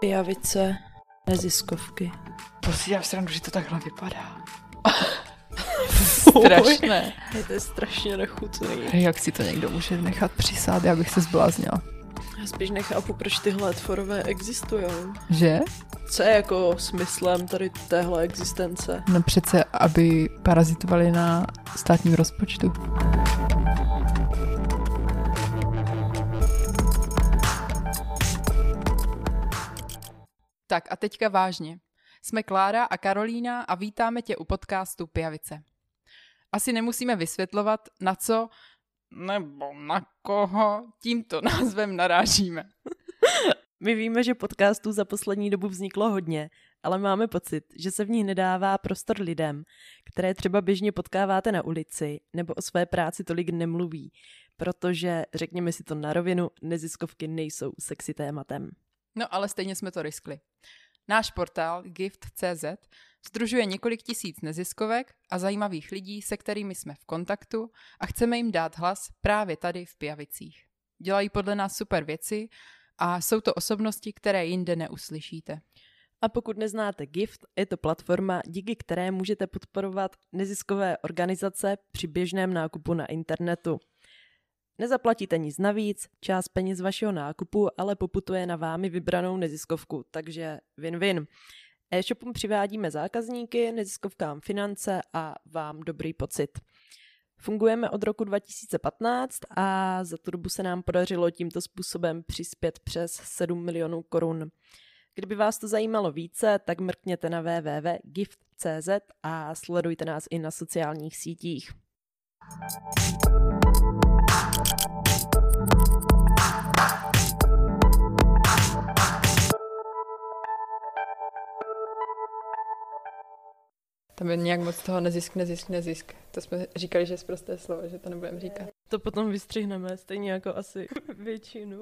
Pijavice, neziskovky. To si dělám srandu, že to takhle vypadá. Strašné. Je to strašně nechutný. Jak si to někdo může nechat přisát, já bych se zbláznila. Já spíš nechápu, proč tyhle tvorové existují. Že? Co je jako smyslem tady téhle existence? No přece, aby parazitovali na státním rozpočtu. Tak a teďka vážně. Jsme Klára a Karolína a vítáme tě u podcastu Pijavice. Asi nemusíme vysvětlovat, na co nebo na koho tímto názvem narážíme. My víme, že podcastů za poslední dobu vzniklo hodně, ale máme pocit, že se v nich nedává prostor lidem, které třeba běžně potkáváte na ulici nebo o své práci tolik nemluví, protože, řekněme si to na rovinu, neziskovky nejsou sexy tématem. No ale stejně jsme to riskli. Náš portál Gift.cz združuje několik tisíc neziskovek a zajímavých lidí, se kterými jsme v kontaktu a chceme jim dát hlas právě tady v Pijavicích. Dělají podle nás super věci a jsou to osobnosti, které jinde neuslyšíte. A pokud neznáte Gift, je to platforma, díky které můžete podporovat neziskové organizace při běžném nákupu na internetu. Nezaplatíte nic navíc, část peněz vašeho nákupu ale poputuje na vámi vybranou neziskovku, takže win-win. E-shopům přivádíme zákazníky, neziskovkám finance a vám dobrý pocit. Fungujeme od roku 2015 a za tu dobu se nám podařilo tímto způsobem přispět přes 7 milionů korun. Kdyby vás to zajímalo více, tak mrkněte na www.gift.cz a sledujte nás i na sociálních sítích. Tam je nějak moc toho nezisk, nezisk, nezisk. To jsme říkali, že je zprosté slovo, že to nebudeme říkat. To potom vystřihneme, stejně jako asi většinu.